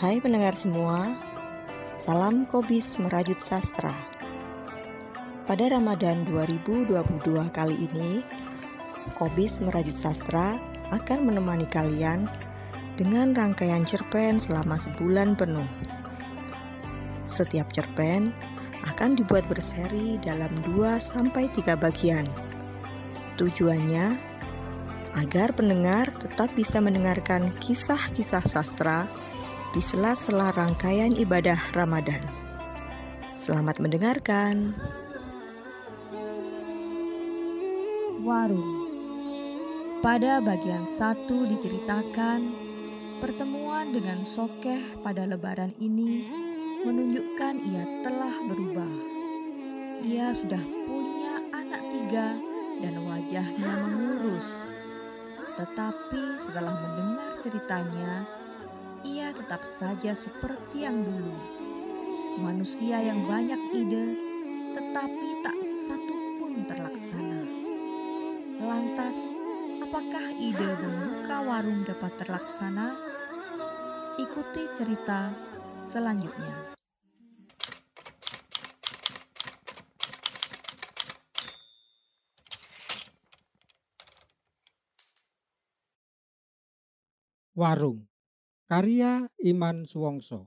Hai pendengar semua, salam Kobis Merajut Sastra. Pada Ramadan 2022 kali ini, Kobis Merajut Sastra akan menemani kalian dengan rangkaian cerpen selama sebulan penuh. Setiap cerpen akan dibuat berseri dalam 2 sampai 3 bagian. Tujuannya agar pendengar tetap bisa mendengarkan kisah-kisah sastra di sela-sela rangkaian ibadah Ramadan. Selamat mendengarkan. Warung Pada bagian satu diceritakan pertemuan dengan Sokeh pada lebaran ini menunjukkan ia telah berubah. Ia sudah punya anak tiga dan wajahnya mengurus. Tetapi setelah mendengar ceritanya, ia tetap saja seperti yang dulu. Manusia yang banyak ide, tetapi tak satu pun terlaksana. Lantas, apakah ide membuka warung dapat terlaksana? Ikuti cerita selanjutnya. Warung Karya Iman Suwongso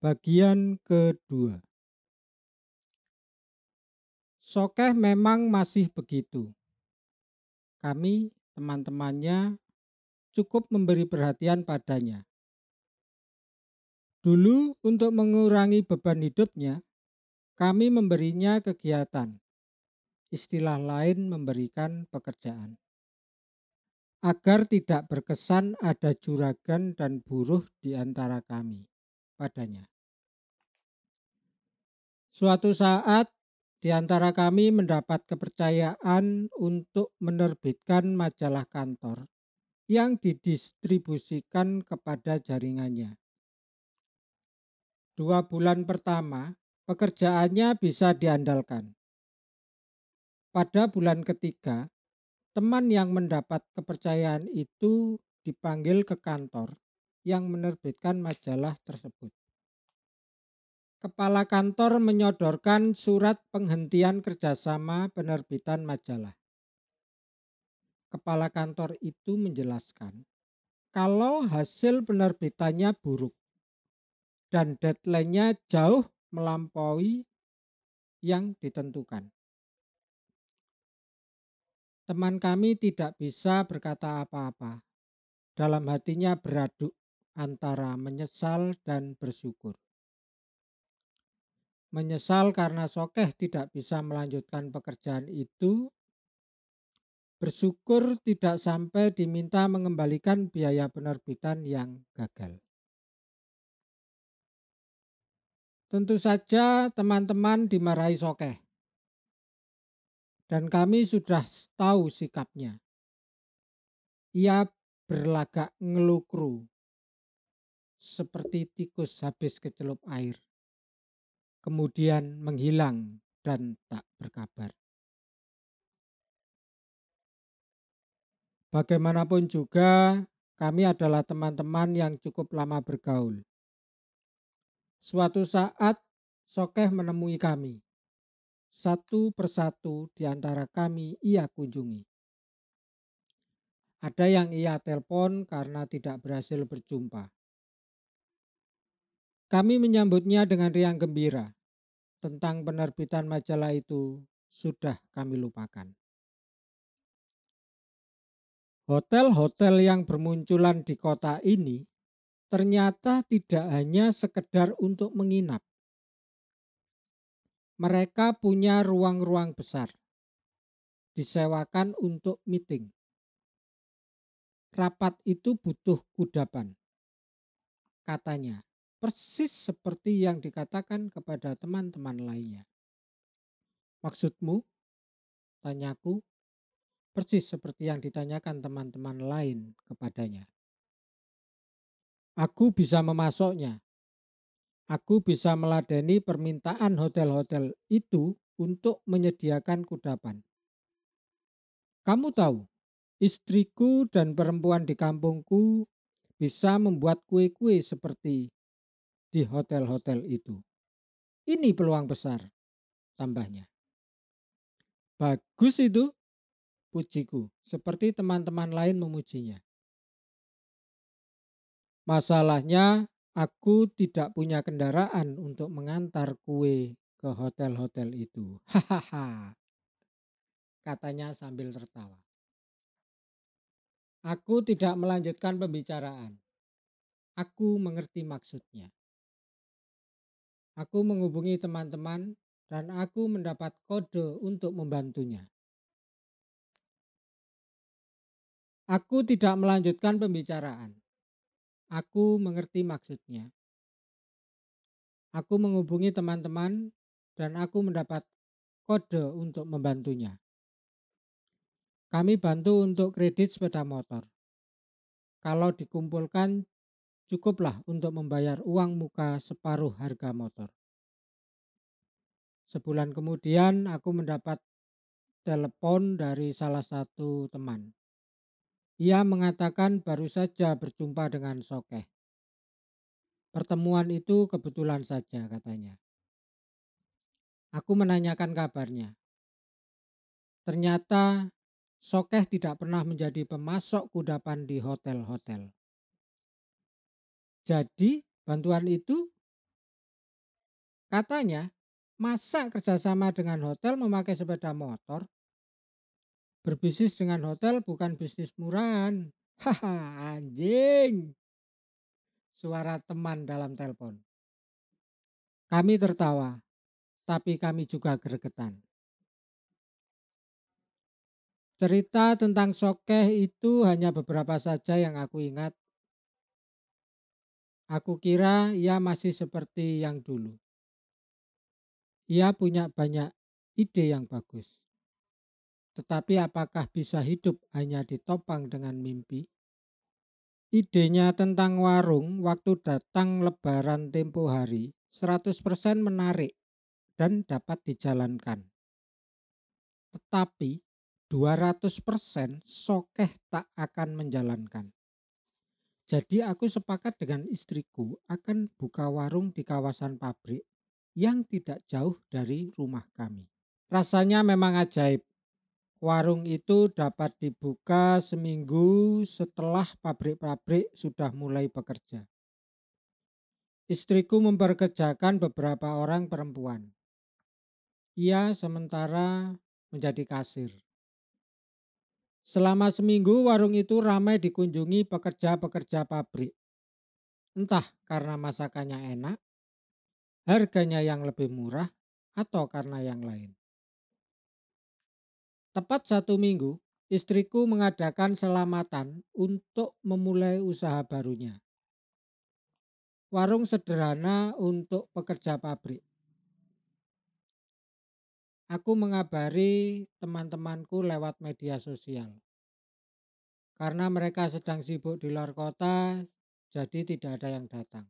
Bagian kedua Sokeh memang masih begitu. Kami, teman-temannya, cukup memberi perhatian padanya. Dulu untuk mengurangi beban hidupnya, kami memberinya kegiatan. Istilah lain memberikan pekerjaan agar tidak berkesan ada juragan dan buruh di antara kami padanya. Suatu saat di antara kami mendapat kepercayaan untuk menerbitkan majalah kantor yang didistribusikan kepada jaringannya. Dua bulan pertama, pekerjaannya bisa diandalkan. Pada bulan ketiga, Teman yang mendapat kepercayaan itu dipanggil ke kantor yang menerbitkan majalah tersebut. Kepala kantor menyodorkan surat penghentian kerjasama penerbitan majalah. Kepala kantor itu menjelaskan kalau hasil penerbitannya buruk dan deadline-nya jauh melampaui yang ditentukan. Teman kami tidak bisa berkata apa-apa. Dalam hatinya beraduk antara menyesal dan bersyukur. Menyesal karena Sokeh tidak bisa melanjutkan pekerjaan itu. Bersyukur tidak sampai diminta mengembalikan biaya penerbitan yang gagal. Tentu saja teman-teman dimarahi Sokeh dan kami sudah tahu sikapnya. Ia berlagak ngelukru seperti tikus habis kecelup air. Kemudian menghilang dan tak berkabar. Bagaimanapun juga, kami adalah teman-teman yang cukup lama bergaul. Suatu saat, Sokeh menemui kami. Satu persatu di antara kami ia kunjungi. Ada yang ia telepon karena tidak berhasil berjumpa. Kami menyambutnya dengan riang gembira. Tentang penerbitan majalah itu sudah kami lupakan. Hotel-hotel yang bermunculan di kota ini ternyata tidak hanya sekedar untuk menginap, mereka punya ruang-ruang besar, disewakan untuk meeting. Rapat itu butuh kudapan, katanya, persis seperti yang dikatakan kepada teman-teman lainnya. Maksudmu? Tanyaku, persis seperti yang ditanyakan teman-teman lain kepadanya. Aku bisa memasoknya, aku bisa meladeni permintaan hotel-hotel itu untuk menyediakan kudapan. Kamu tahu, istriku dan perempuan di kampungku bisa membuat kue-kue seperti di hotel-hotel itu. Ini peluang besar, tambahnya. Bagus itu, pujiku, seperti teman-teman lain memujinya. Masalahnya, aku tidak punya kendaraan untuk mengantar kue ke hotel-hotel itu. Hahaha, katanya sambil tertawa. Aku tidak melanjutkan pembicaraan. Aku mengerti maksudnya. Aku menghubungi teman-teman dan aku mendapat kode untuk membantunya. Aku tidak melanjutkan pembicaraan. Aku mengerti maksudnya. Aku menghubungi teman-teman dan aku mendapat kode untuk membantunya. Kami bantu untuk kredit sepeda motor. Kalau dikumpulkan cukuplah untuk membayar uang muka separuh harga motor. Sebulan kemudian aku mendapat telepon dari salah satu teman. Ia mengatakan baru saja berjumpa dengan Sokeh. Pertemuan itu kebetulan saja katanya. Aku menanyakan kabarnya. Ternyata Sokeh tidak pernah menjadi pemasok kudapan di hotel-hotel. Jadi bantuan itu katanya masa kerjasama dengan hotel memakai sepeda motor? Berbisnis dengan hotel bukan bisnis murahan. Haha anjing. Suara teman dalam telepon. Kami tertawa tapi kami juga gregetan. Cerita tentang Sokeh itu hanya beberapa saja yang aku ingat. Aku kira ia masih seperti yang dulu. Ia punya banyak ide yang bagus. Tetapi apakah bisa hidup hanya ditopang dengan mimpi? Idenya tentang warung waktu datang lebaran tempo hari 100% menarik dan dapat dijalankan. Tetapi 200% sokeh tak akan menjalankan. Jadi aku sepakat dengan istriku akan buka warung di kawasan pabrik yang tidak jauh dari rumah kami. Rasanya memang ajaib. Warung itu dapat dibuka seminggu setelah pabrik-pabrik sudah mulai bekerja. Istriku memperkerjakan beberapa orang perempuan. Ia sementara menjadi kasir. Selama seminggu warung itu ramai dikunjungi pekerja-pekerja pabrik. Entah karena masakannya enak, harganya yang lebih murah, atau karena yang lain. Tepat satu minggu, istriku mengadakan selamatan untuk memulai usaha barunya. Warung sederhana untuk pekerja pabrik. Aku mengabari teman-temanku lewat media sosial. Karena mereka sedang sibuk di luar kota, jadi tidak ada yang datang.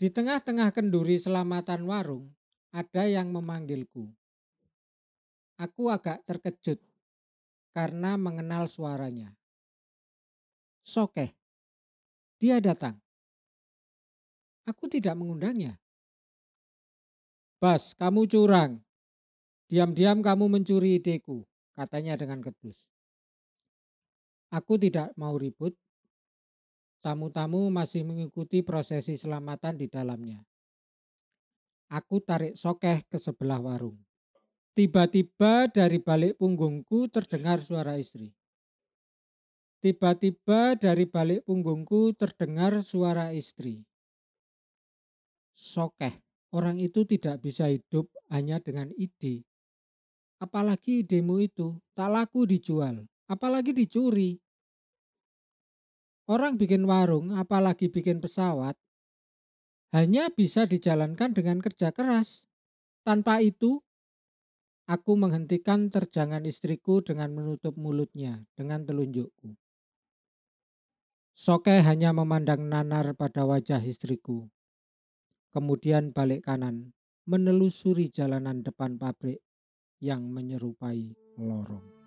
Di tengah-tengah kenduri selamatan warung, ada yang memanggilku. Aku agak terkejut karena mengenal suaranya. Sokeh, dia datang. Aku tidak mengundangnya. Bas, kamu curang. Diam-diam kamu mencuri ideku, katanya dengan kedus. Aku tidak mau ribut. Tamu-tamu masih mengikuti prosesi selamatan di dalamnya. Aku tarik sokeh ke sebelah warung. Tiba-tiba dari balik punggungku terdengar suara istri. Tiba-tiba dari balik punggungku terdengar suara istri. Sokeh. Orang itu tidak bisa hidup hanya dengan ide. Apalagi idemu itu tak laku dijual, apalagi dicuri. Orang bikin warung, apalagi bikin pesawat, hanya bisa dijalankan dengan kerja keras. Tanpa itu, aku menghentikan terjangan istriku dengan menutup mulutnya dengan telunjukku. Soke hanya memandang nanar pada wajah istriku kemudian balik kanan, menelusuri jalanan depan pabrik yang menyerupai lorong.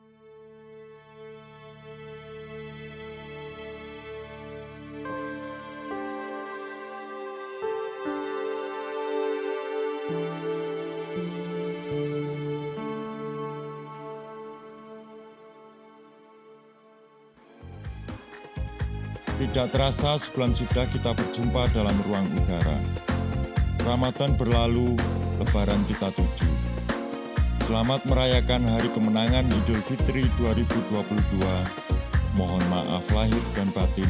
Tidak terasa sebulan sudah kita berjumpa dalam ruang udara. Ramadan berlalu, lebaran kita tuju. Selamat merayakan hari kemenangan Idul Fitri 2022. Mohon maaf lahir dan batin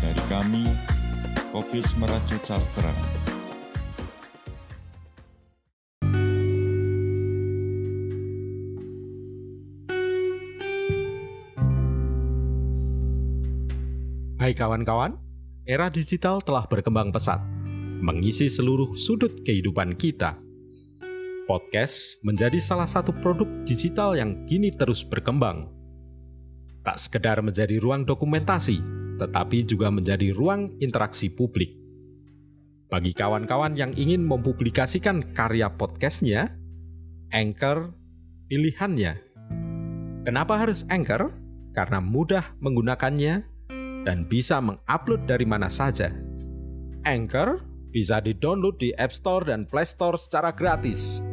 dari kami, Kopis Merajut Sastra. Hai kawan-kawan, era digital telah berkembang pesat, mengisi seluruh sudut kehidupan kita. Podcast menjadi salah satu produk digital yang kini terus berkembang. Tak sekedar menjadi ruang dokumentasi, tetapi juga menjadi ruang interaksi publik. Bagi kawan-kawan yang ingin mempublikasikan karya podcastnya, Anchor pilihannya. Kenapa harus Anchor? Karena mudah menggunakannya dan bisa mengupload dari mana saja. Anchor bisa di-download di App Store dan Play Store secara gratis.